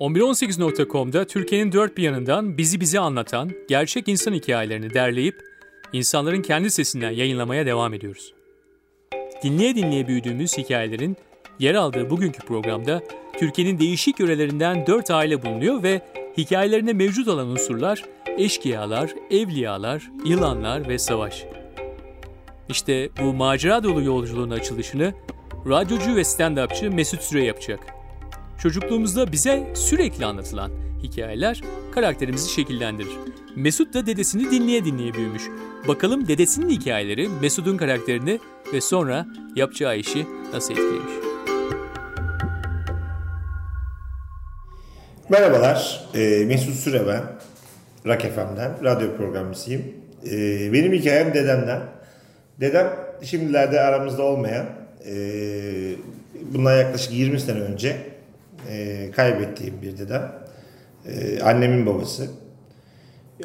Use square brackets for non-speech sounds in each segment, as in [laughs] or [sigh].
1118.com'da Türkiye'nin dört bir yanından bizi bize anlatan gerçek insan hikayelerini derleyip insanların kendi sesinden yayınlamaya devam ediyoruz. Dinleye dinleye büyüdüğümüz hikayelerin yer aldığı bugünkü programda Türkiye'nin değişik yörelerinden dört aile bulunuyor ve hikayelerinde mevcut olan unsurlar eşkıyalar, evliyalar, yılanlar ve savaş. İşte bu macera dolu yolculuğun açılışını radyocu ve stand-upçı Mesut Süre yapacak. Çocukluğumuzda bize sürekli anlatılan hikayeler karakterimizi şekillendirir. Mesut da dedesini dinleye dinleye büyümüş. Bakalım dedesinin hikayeleri Mesut'un karakterini ve sonra yapacağı işi nasıl etkilemiş. Merhabalar, e, Mesut Süre ben. Rock FM'den, radyo programcısıyım. E, benim hikayem dedemden. Dedem şimdilerde aramızda olmayan, e, bundan yaklaşık 20 sene önce e, kaybettiğim bir dedem. E, annemin babası.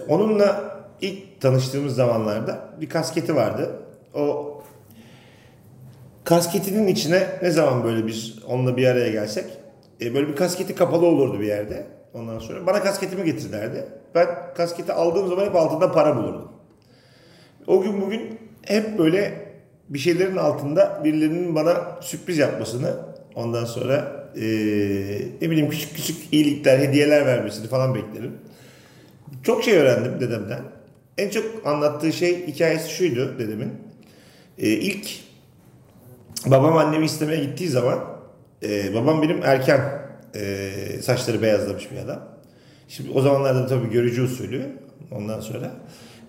Onunla ilk tanıştığımız zamanlarda bir kasketi vardı. O kasketinin içine ne zaman böyle biz onunla bir araya gelsek e, böyle bir kasketi kapalı olurdu bir yerde. Ondan sonra bana kasketimi getirlerdi. Ben kasketi aldığım zaman hep altında para bulurdum. O gün bugün hep böyle bir şeylerin altında birilerinin bana sürpriz yapmasını ondan sonra e, ne bileyim küçük küçük iyilikler, hediyeler vermesini falan beklerim. Çok şey öğrendim dedemden. En çok anlattığı şey hikayesi şuydu dedemin. E, ilk babam annemi istemeye gittiği zaman e, babam benim erken e, saçları beyazlamış bir adam. Şimdi o zamanlarda tabii görücü usulü ondan sonra.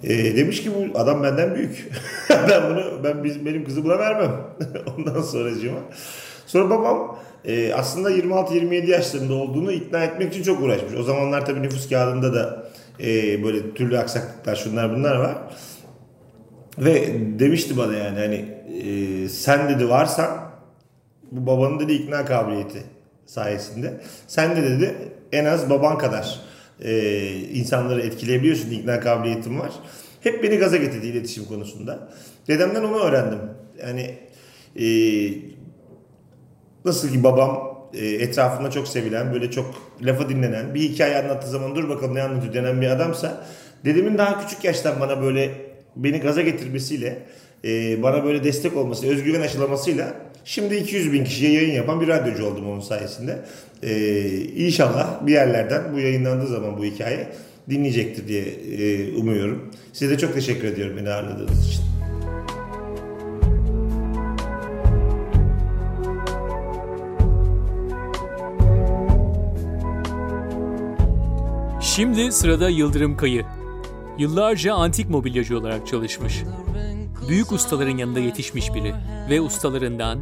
E, demiş ki bu adam benden büyük. [laughs] ben bunu ben biz, benim kızı buna vermem. [laughs] ondan sonracığıma. Sonra babam e, aslında 26-27 yaşlarında olduğunu ikna etmek için çok uğraşmış. O zamanlar tabii nüfus kağıdında da e, böyle türlü aksaklıklar şunlar bunlar var. Ve demişti bana yani hani e, sen dedi varsan bu babanın dedi ikna kabiliyeti sayesinde. Sen de dedi en az baban kadar e, insanları etkileyebiliyorsun. ikna kabiliyetin var. Hep beni gaza getirdi iletişim konusunda. Dedemden onu öğrendim. Yani e, nasıl ki babam e, etrafında çok sevilen, böyle çok lafı dinlenen, bir hikaye anlattığı zaman dur bakalım ne anlatıyor denen bir adamsa dedemin daha küçük yaştan bana böyle beni gaza getirmesiyle e, bana böyle destek olması, özgüven aşılamasıyla şimdi 200 bin kişiye yayın yapan bir radyocu oldum onun sayesinde. E, inşallah bir yerlerden bu yayınlandığı zaman bu hikaye dinleyecektir diye umuyorum. Size de çok teşekkür ediyorum beni ağırladığınız için. Şimdi sırada Yıldırım Kayı. Yıllarca antik mobilyacı olarak çalışmış. Büyük ustaların yanında yetişmiş biri ve ustalarından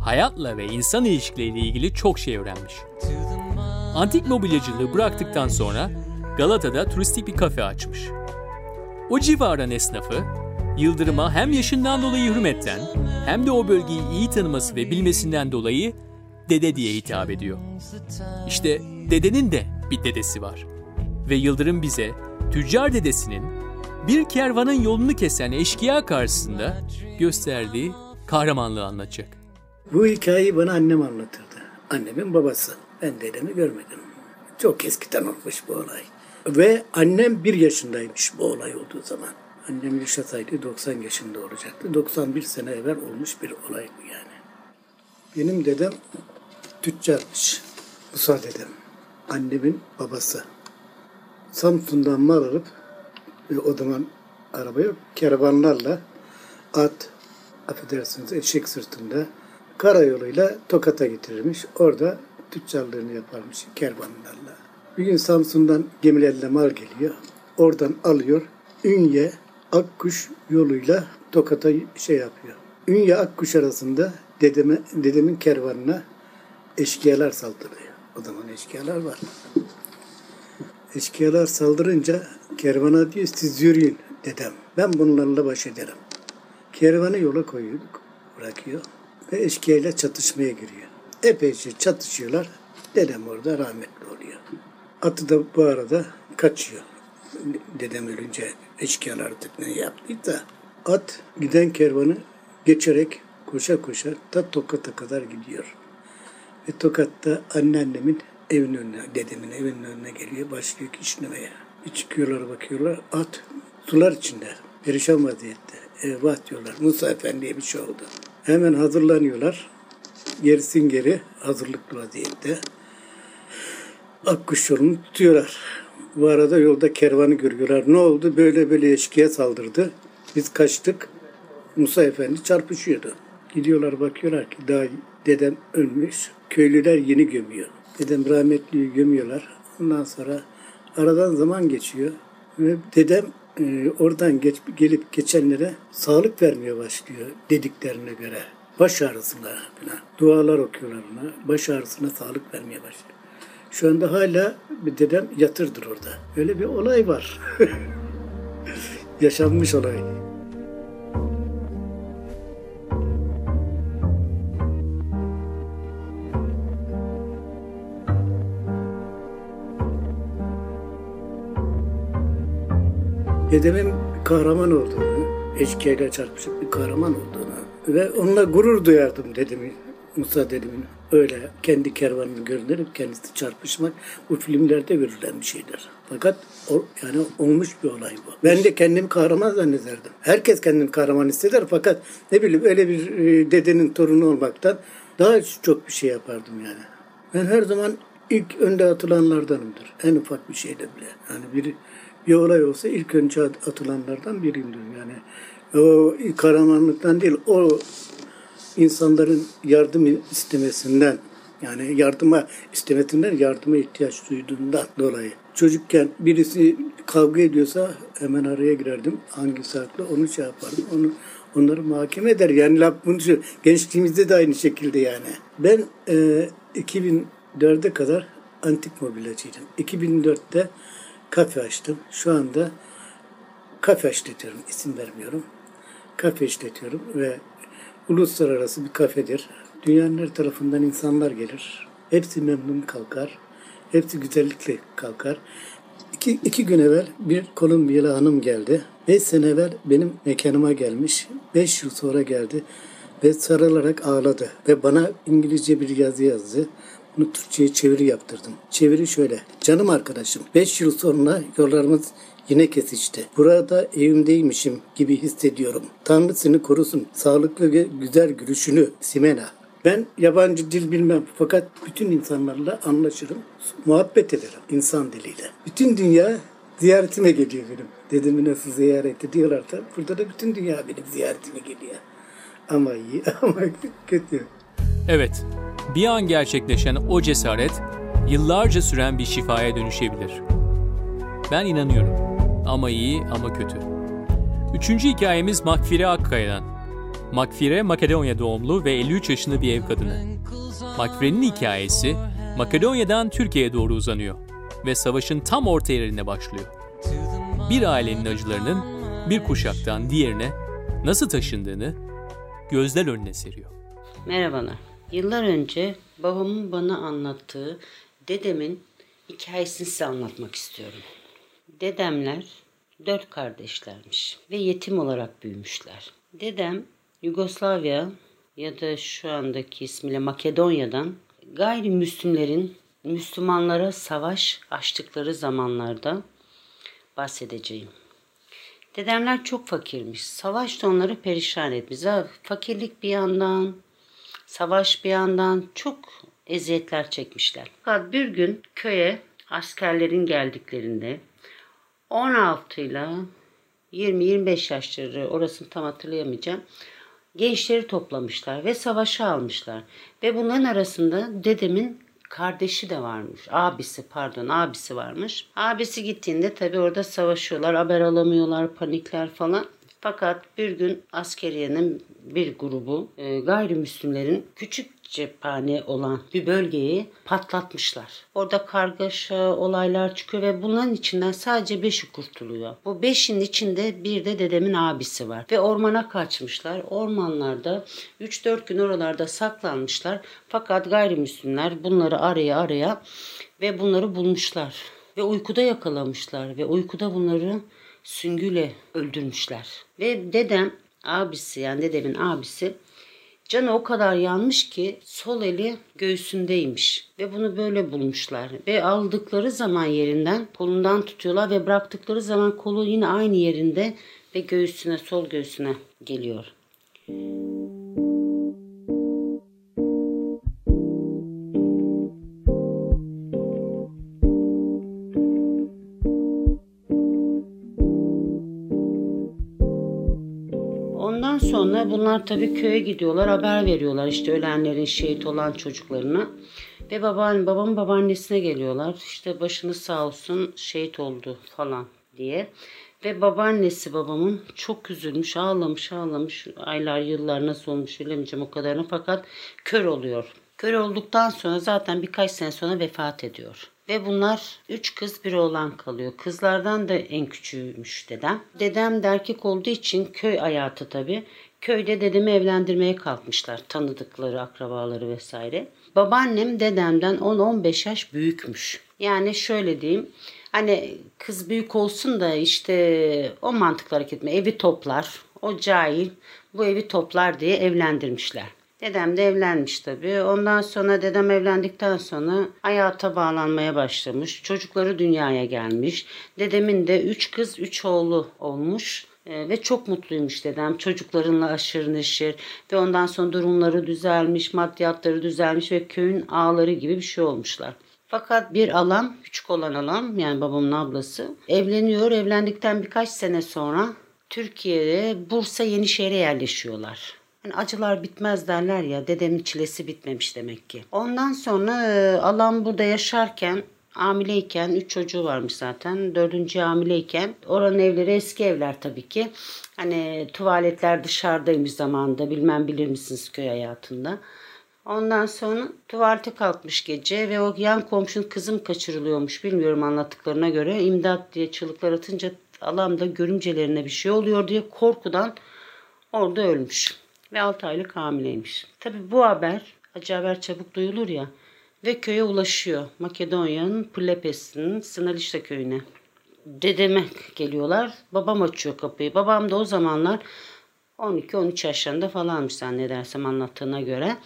hayatla ve insan ilişkileriyle ilgili çok şey öğrenmiş. Antik mobilyacılığı bıraktıktan sonra Galata'da turistik bir kafe açmış. O civarın esnafı Yıldırım'a hem yaşından dolayı hürmetten hem de o bölgeyi iyi tanıması ve bilmesinden dolayı dede diye hitap ediyor. İşte dedenin de bir dedesi var. Ve Yıldırım bize tüccar dedesinin bir kervanın yolunu kesen eşkıya karşısında gösterdiği kahramanlığı anlatacak. Bu hikayeyi bana annem anlatırdı. Annemin babası. Ben dedemi görmedim. Çok eskiden olmuş bu olay. Ve annem bir yaşındaymış bu olay olduğu zaman. Annem yaşasaydı 90 yaşında olacaktı. 91 sene evvel olmuş bir olay bu yani. Benim dedem tüccarmış. Musa dedem. Annemin babası. Samsun'dan mal alıp e, o zaman araba yok. Kervanlarla at, affedersiniz eşek sırtında karayoluyla Tokat'a getirirmiş. Orada tüccarlığını yaparmış kervanlarla. Bir gün Samsun'dan gemilerle mal geliyor. Oradan alıyor. Ünye, Akkuş yoluyla Tokat'a şey yapıyor. Ünye Akkuş arasında dedeme, dedemin kervanına eşkıyalar saldırıyor. O zaman eşkıyalar var. Eşkıyalar saldırınca kervana diyor siz yürüyün dedem. Ben bunlarla baş ederim. Kervanı yola koyuyorduk. Bırakıyor. Ve eşkıyayla çatışmaya giriyor. Epeyce çatışıyorlar. Dedem orada rahmetli oluyor. Atı da bu arada kaçıyor. Dedem ölünce eşkıyalar artık ne yaptıysa at giden kervanı geçerek koşa koşa ta Tokat'a kadar gidiyor. Ve Tokat'ta anneannemin evin önüne, dedemin evinin önüne geliyor. Başlıyor kişnemeye. Bir çıkıyorlar bakıyorlar. At sular içinde. Perişan vaziyette. Eyvah diyorlar. Musa Efendi'ye bir şey oldu. Hemen hazırlanıyorlar. Gerisin geri hazırlıklı vaziyette. Akkuş yolunu tutuyorlar. Bu arada yolda kervanı görüyorlar. Ne oldu? Böyle böyle eşkıya saldırdı. Biz kaçtık. Musa Efendi çarpışıyordu. Gidiyorlar bakıyorlar ki daha dedem ölmüş. Köylüler yeni gömüyor. Dedem rahmetliyi gömüyorlar. Ondan sonra aradan zaman geçiyor. Ve dedem e, oradan geç, gelip geçenlere sağlık vermeye başlıyor dediklerine göre. Baş ağrısına falan. Dualar okuyorlar ona. Baş ağrısına sağlık vermeye başlıyor. Şu anda hala bir dedem yatırdır orada. Öyle bir olay var. [laughs] Yaşanmış olay. Dedemin kahraman olduğunu, eşkıyayla çarpışıp bir kahraman olduğunu ve onunla gurur duyardım dedemin, Musa dedemin. Öyle kendi kervanını gönderip kendisi çarpışmak bu filmlerde görülen bir şeydir. Fakat o, yani olmuş bir olay bu. Ben de kendimi kahraman zannederdim. Herkes kendini kahraman hisseder fakat ne bileyim öyle bir e, dedenin torunu olmaktan daha çok bir şey yapardım yani. Ben her zaman ilk önde atılanlardanımdır. En ufak bir şeyde bile. Yani biri bir olay olsa ilk önce atılanlardan biriyimdir. Yani o kahramanlıktan değil, o insanların yardım istemesinden yani yardıma istemesinden yardıma ihtiyaç duyduğundan dolayı. Çocukken birisi kavga ediyorsa hemen araya girerdim. Hangi saatte onu şey yapardım. Onu onları mahkeme eder. Yani laf bunu şu, gençliğimizde de aynı şekilde yani. Ben e, 2004'e kadar antik mobilyacıydım. 2004'te kafe açtım. Şu anda kafe işletiyorum. İsim vermiyorum. Kafe işletiyorum ve uluslararası bir kafedir. Dünyanın her tarafından insanlar gelir. Hepsi memnun kalkar. Hepsi güzellikle kalkar. İki, iki gün evvel bir Kolombiyalı hanım geldi. Beş sene evvel benim mekanıma gelmiş. Beş yıl sonra geldi ve sarılarak ağladı. Ve bana İngilizce bir yazı yazdı. Bunu Türkçe'ye çeviri yaptırdım. Çeviri şöyle. Canım arkadaşım 5 yıl sonra yollarımız yine kesişti. Burada evimdeymişim gibi hissediyorum. Tanrı seni korusun. Sağlıklı ve güzel gülüşünü Simena. Ben yabancı dil bilmem fakat bütün insanlarla anlaşırım. Muhabbet ederim insan diliyle. Bütün dünya ziyaretime geliyor benim. Dedemi nasıl ziyaret ediyorlarsa burada da bütün dünya benim ziyaretime geliyor. Ama iyi [laughs] ama kötü. Evet, bir an gerçekleşen o cesaret yıllarca süren bir şifaya dönüşebilir. Ben inanıyorum. Ama iyi ama kötü. Üçüncü hikayemiz Makfire Akkaya'dan. Makfire Makedonya doğumlu ve 53 yaşında bir ev kadını. Makfire'nin hikayesi Makedonya'dan Türkiye'ye doğru uzanıyor ve savaşın tam orta yerine başlıyor. Bir ailenin acılarının bir kuşaktan diğerine nasıl taşındığını gözler önüne seriyor. Merhabalar. Yıllar önce babamın bana anlattığı dedemin hikayesini size anlatmak istiyorum. Dedemler dört kardeşlermiş ve yetim olarak büyümüşler. Dedem Yugoslavya ya da şu andaki ismiyle Makedonya'dan gayrimüslimlerin Müslümanlara savaş açtıkları zamanlarda bahsedeceğim. Dedemler çok fakirmiş. Savaş da onları perişan etmiş. Fakirlik bir yandan, savaş bir yandan çok eziyetler çekmişler. Fakat bir gün köye askerlerin geldiklerinde 16 ile 20-25 yaşları orasını tam hatırlayamayacağım. Gençleri toplamışlar ve savaşa almışlar. Ve bunların arasında dedemin kardeşi de varmış. Abisi pardon abisi varmış. Abisi gittiğinde tabi orada savaşıyorlar. Haber alamıyorlar, panikler falan. Fakat bir gün askeriyenin bir grubu e, gayrimüslimlerin küçük cephane olan bir bölgeyi patlatmışlar. Orada kargaşa, olaylar çıkıyor ve bunların içinden sadece beşi kurtuluyor. Bu beşin içinde bir de dedemin abisi var. Ve ormana kaçmışlar. Ormanlarda 3-4 gün oralarda saklanmışlar. Fakat gayrimüslimler bunları araya araya ve bunları bulmuşlar. Ve uykuda yakalamışlar ve uykuda bunları süngüyle öldürmüşler. Ve dedem abisi yani dedemin abisi Canı o kadar yanmış ki sol eli göğsündeymiş ve bunu böyle bulmuşlar. Ve aldıkları zaman yerinden kolundan tutuyorlar ve bıraktıkları zaman kolu yine aynı yerinde ve göğsüne sol göğsüne geliyor. Bunlar tabii köye gidiyorlar haber veriyorlar işte ölenlerin şehit olan çocuklarına. Ve babaanne, babamın babaannesine geliyorlar işte başınız sağ olsun şehit oldu falan diye. Ve babaannesi babamın çok üzülmüş ağlamış ağlamış aylar yıllar nasıl olmuş bilemeyeceğim o kadarını fakat kör oluyor. Kör olduktan sonra zaten birkaç sene sonra vefat ediyor. Ve bunlar üç kız bir oğlan kalıyor. Kızlardan da en küçüğüymüş dedem. Dedem de erkek olduğu için köy hayatı tabii. Köyde dedemi evlendirmeye kalkmışlar. Tanıdıkları, akrabaları vesaire. Babaannem dedemden 10-15 yaş büyükmüş. Yani şöyle diyeyim. Hani kız büyük olsun da işte o mantıkla hareket etme. Evi toplar. O cahil bu evi toplar diye evlendirmişler. Dedem de evlenmiş tabii. Ondan sonra dedem evlendikten sonra hayata bağlanmaya başlamış. Çocukları dünyaya gelmiş. Dedemin de üç kız üç oğlu olmuş. Ee, ve çok mutluymuş dedem. Çocuklarınla aşırı neşir ve ondan sonra durumları düzelmiş, maddiyatları düzelmiş ve köyün ağları gibi bir şey olmuşlar. Fakat bir alam, küçük olan alam yani babamın ablası evleniyor. Evlendikten birkaç sene sonra Türkiye'de Bursa Yenişehir'e yerleşiyorlar. Yani acılar bitmez derler ya dedemin çilesi bitmemiş demek ki. Ondan sonra e, alam burada yaşarken hamileyken üç çocuğu varmış zaten. Dördüncü hamileyken oranın evleri eski evler tabii ki. Hani tuvaletler dışarıdaymış zamanında bilmem bilir misiniz köy hayatında. Ondan sonra tuvalete kalkmış gece ve o yan komşunun kızım kaçırılıyormuş bilmiyorum anlattıklarına göre. imdat diye çığlıklar atınca alamda görümcelerine bir şey oluyor diye korkudan orada ölmüş. Ve 6 aylık hamileymiş. Tabi bu haber acı haber çabuk duyulur ya ve köye ulaşıyor. Makedonya'nın Plepes'in Sınalişte köyüne. Dedeme geliyorlar. Babam açıyor kapıyı. Babam da o zamanlar 12-13 yaşlarında falanmış zannedersem anlattığına göre.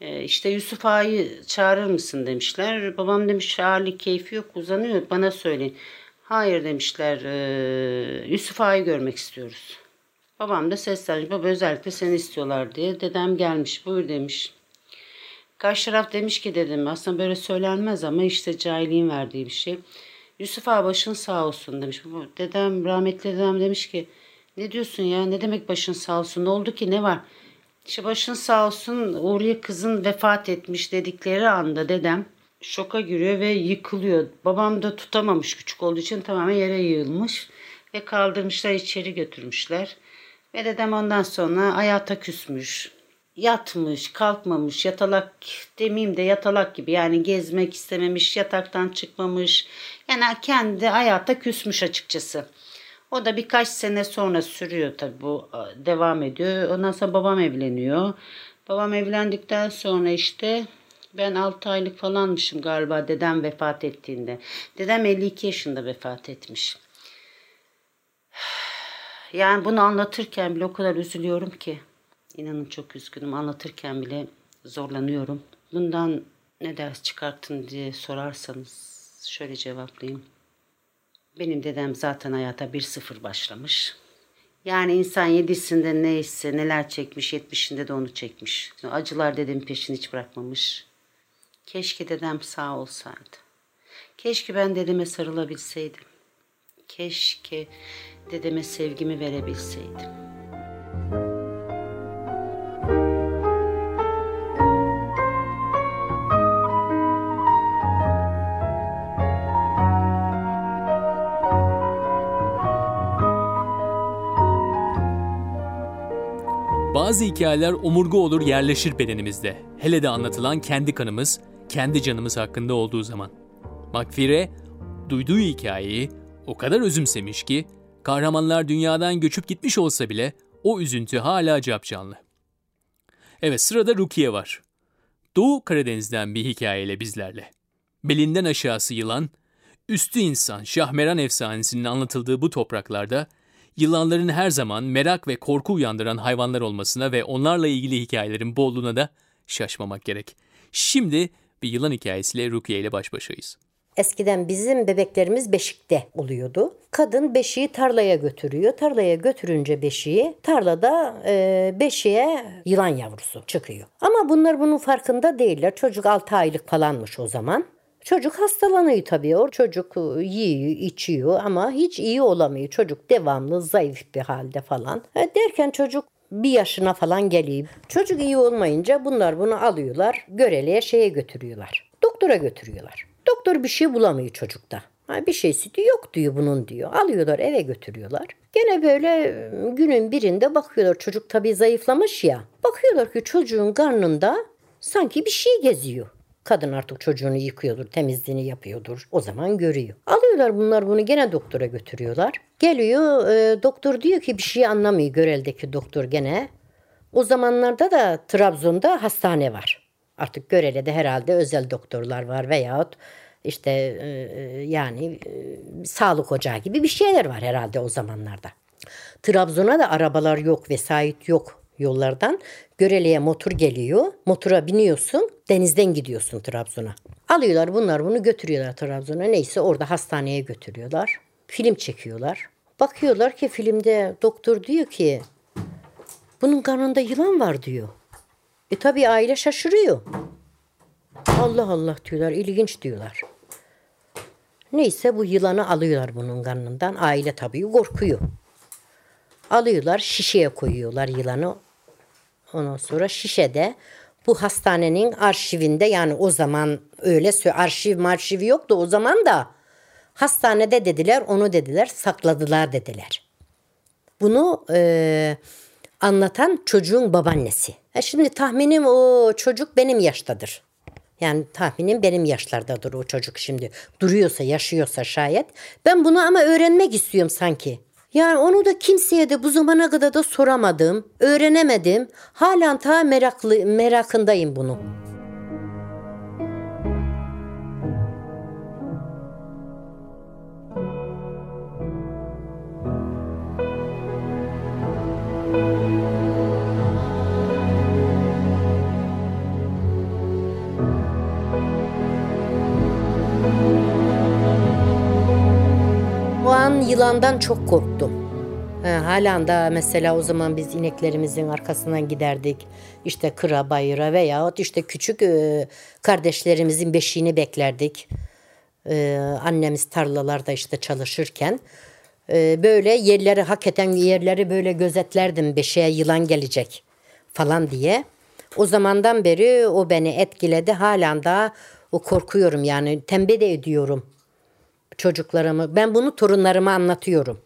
Ee, işte Yusuf Ağa'yı çağırır mısın demişler. Babam demiş hali keyfi yok uzanıyor bana söyleyin. Hayır demişler ee, Yusuf Ağa'yı görmek istiyoruz. Babam da seslenmiş baba özellikle seni istiyorlar diye. Dedem gelmiş buyur demiş. Karşı taraf demiş ki dedim aslında böyle söylenmez ama işte cahiliğin verdiği bir şey. Yusuf ağa başın sağ olsun demiş. Dedem rahmetli dedem demiş ki ne diyorsun ya ne demek başın sağ olsun ne oldu ki ne var? İşte başın sağ olsun Uğur'ya kızın vefat etmiş dedikleri anda dedem şoka giriyor ve yıkılıyor. Babam da tutamamış küçük olduğu için tamamen yere yığılmış ve kaldırmışlar içeri götürmüşler. Ve dedem ondan sonra hayata küsmüş yatmış, kalkmamış, yatalak demeyeyim de yatalak gibi yani gezmek istememiş, yataktan çıkmamış. Yani kendi hayata küsmüş açıkçası. O da birkaç sene sonra sürüyor tabi bu devam ediyor. Ondan sonra babam evleniyor. Babam evlendikten sonra işte ben 6 aylık falanmışım galiba dedem vefat ettiğinde. Dedem 52 yaşında vefat etmiş. [sighs] Yani bunu anlatırken bile o kadar üzülüyorum ki. İnanın çok üzgünüm. Anlatırken bile zorlanıyorum. Bundan ne ders çıkarttın diye sorarsanız şöyle cevaplayayım. Benim dedem zaten hayata 1-0 başlamış. Yani insan yedisinde neyse neler çekmiş, yetmişinde de onu çekmiş. Acılar dedemin peşini hiç bırakmamış. Keşke dedem sağ olsaydı. Keşke ben dedeme sarılabilseydim. Keşke dedeme sevgimi verebilseydim. Bazı hikayeler omurga olur yerleşir bedenimizde. Hele de anlatılan kendi kanımız, kendi canımız hakkında olduğu zaman. Makfire duyduğu hikayeyi o kadar özümsemiş ki kahramanlar dünyadan göçüp gitmiş olsa bile o üzüntü hala capcanlı. Evet sırada Rukiye var. Doğu Karadeniz'den bir hikayeyle bizlerle. Belinden aşağısı yılan, üstü insan Şahmeran efsanesinin anlatıldığı bu topraklarda yılanların her zaman merak ve korku uyandıran hayvanlar olmasına ve onlarla ilgili hikayelerin bolluğuna da şaşmamak gerek. Şimdi bir yılan hikayesiyle Rukiye ile baş başayız. Eskiden bizim bebeklerimiz beşikte oluyordu. Kadın beşiği tarlaya götürüyor. Tarlaya götürünce beşiği tarlada e, beşiğe yılan yavrusu çıkıyor. Ama bunlar bunun farkında değiller. Çocuk 6 aylık falanmış o zaman. Çocuk hastalanıyor tabii. O çocuk yiyor, içiyor ama hiç iyi olamıyor. Çocuk devamlı zayıf bir halde falan. E, derken çocuk bir yaşına falan geliyor. Çocuk iyi olmayınca bunlar bunu alıyorlar. Göreliğe şeye götürüyorlar. Doktora götürüyorlar. Doktor bir şey bulamıyor çocukta. Bir şeysi diyor, yok diyor bunun diyor. Alıyorlar eve götürüyorlar. Gene böyle günün birinde bakıyorlar çocuk tabii zayıflamış ya. Bakıyorlar ki çocuğun karnında sanki bir şey geziyor. Kadın artık çocuğunu yıkıyordur, temizliğini yapıyordur. O zaman görüyor. Alıyorlar bunlar bunu gene doktora götürüyorlar. Geliyor e, doktor diyor ki bir şey anlamıyor Görel'deki doktor gene. O zamanlarda da Trabzon'da hastane var. Artık Görele'de herhalde özel doktorlar var veyahut işte e, yani e, sağlık ocağı gibi bir şeyler var herhalde o zamanlarda. Trabzon'a da arabalar yok, vesait yok yollardan. Görele'ye motor geliyor. Motora biniyorsun. Denizden gidiyorsun Trabzon'a. Alıyorlar bunlar bunu götürüyorlar Trabzon'a. Neyse orada hastaneye götürüyorlar. Film çekiyorlar. Bakıyorlar ki filmde doktor diyor ki bunun karnında yılan var diyor. E tabi aile şaşırıyor. Allah Allah diyorlar, ilginç diyorlar. Neyse bu yılanı alıyorlar bunun karnından. Aile tabii korkuyor. Alıyorlar şişeye koyuyorlar yılanı. Ondan sonra şişede bu hastanenin arşivinde yani o zaman öyle arşiv marşiv yoktu o zaman da hastanede dediler onu dediler sakladılar dediler. Bunu e, anlatan çocuğun babaannesi. E şimdi tahminim o çocuk benim yaştadır. Yani tahminim benim yaşlardadır o çocuk şimdi. Duruyorsa, yaşıyorsa şayet. Ben bunu ama öğrenmek istiyorum sanki. Yani onu da kimseye de bu zamana kadar da soramadım, öğrenemedim. Halen ta meraklı, merakındayım bunu. Yılandan çok korktum. halen da mesela o zaman biz ineklerimizin arkasından giderdik. İşte kıra bayıra veyahut işte küçük e, kardeşlerimizin beşiğini beklerdik. E, annemiz tarlalarda işte çalışırken. E, böyle yerleri hakikaten yerleri böyle gözetlerdim beşiğe yılan gelecek falan diye. O zamandan beri o beni etkiledi. Halen daha o korkuyorum yani tembih de ediyorum çocuklarımı. Ben bunu torunlarıma anlatıyorum.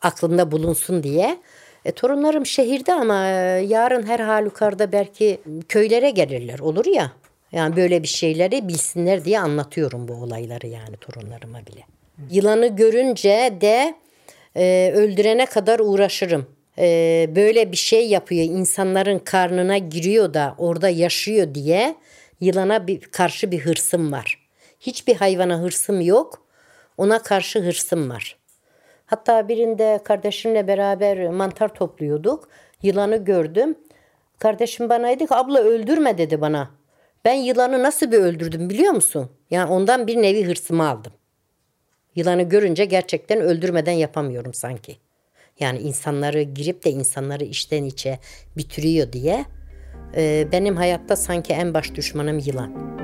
Aklımda bulunsun diye. E, torunlarım şehirde ama e, yarın her halükarda belki köylere gelirler. Olur ya. Yani böyle bir şeyleri bilsinler diye anlatıyorum bu olayları yani torunlarıma bile. Yılanı görünce de e, öldürene kadar uğraşırım. E, böyle bir şey yapıyor insanların karnına giriyor da orada yaşıyor diye yılana bir, karşı bir hırsım var. Hiçbir hayvana hırsım yok. Ona karşı hırsım var. Hatta birinde kardeşimle beraber mantar topluyorduk. Yılanı gördüm. Kardeşim bana dedi ki abla öldürme dedi bana. Ben yılanı nasıl bir öldürdüm biliyor musun? Yani ondan bir nevi hırsımı aldım. Yılanı görünce gerçekten öldürmeden yapamıyorum sanki. Yani insanları girip de insanları içten içe bitiriyor diye. benim hayatta sanki en baş düşmanım yılan.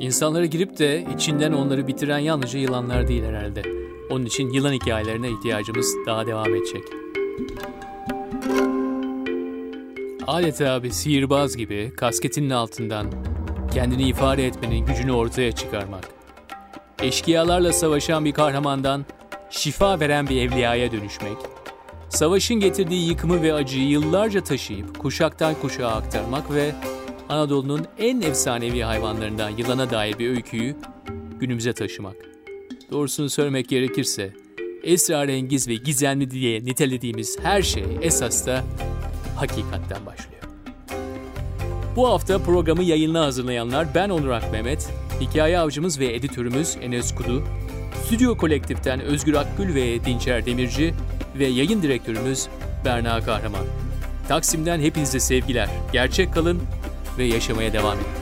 İnsanlara girip de içinden onları bitiren yalnızca yılanlar değil herhalde. Onun için yılan hikayelerine ihtiyacımız daha devam edecek. Adeta bir sihirbaz gibi kasketinin altından kendini ifade etmenin gücünü ortaya çıkarmak. Eşkıyalarla savaşan bir kahramandan şifa veren bir evliyaya dönüşmek, savaşın getirdiği yıkımı ve acıyı yıllarca taşıyıp kuşaktan kuşağa aktarmak ve Anadolu'nun en efsanevi hayvanlarından yılana dair bir öyküyü günümüze taşımak. Doğrusunu söylemek gerekirse esrarengiz ve gizemli diye nitelediğimiz her şey esas da hakikatten başlıyor. Bu hafta programı yayınla hazırlayanlar ben Onur Mehmet, hikaye avcımız ve editörümüz Enes Kudu, Stüdyo Kolektif'ten Özgür Akgül ve Dinçer Demirci ve yayın direktörümüz Berna Kahraman. Taksim'den hepinize sevgiler. Gerçek kalın ve yaşamaya devam edin.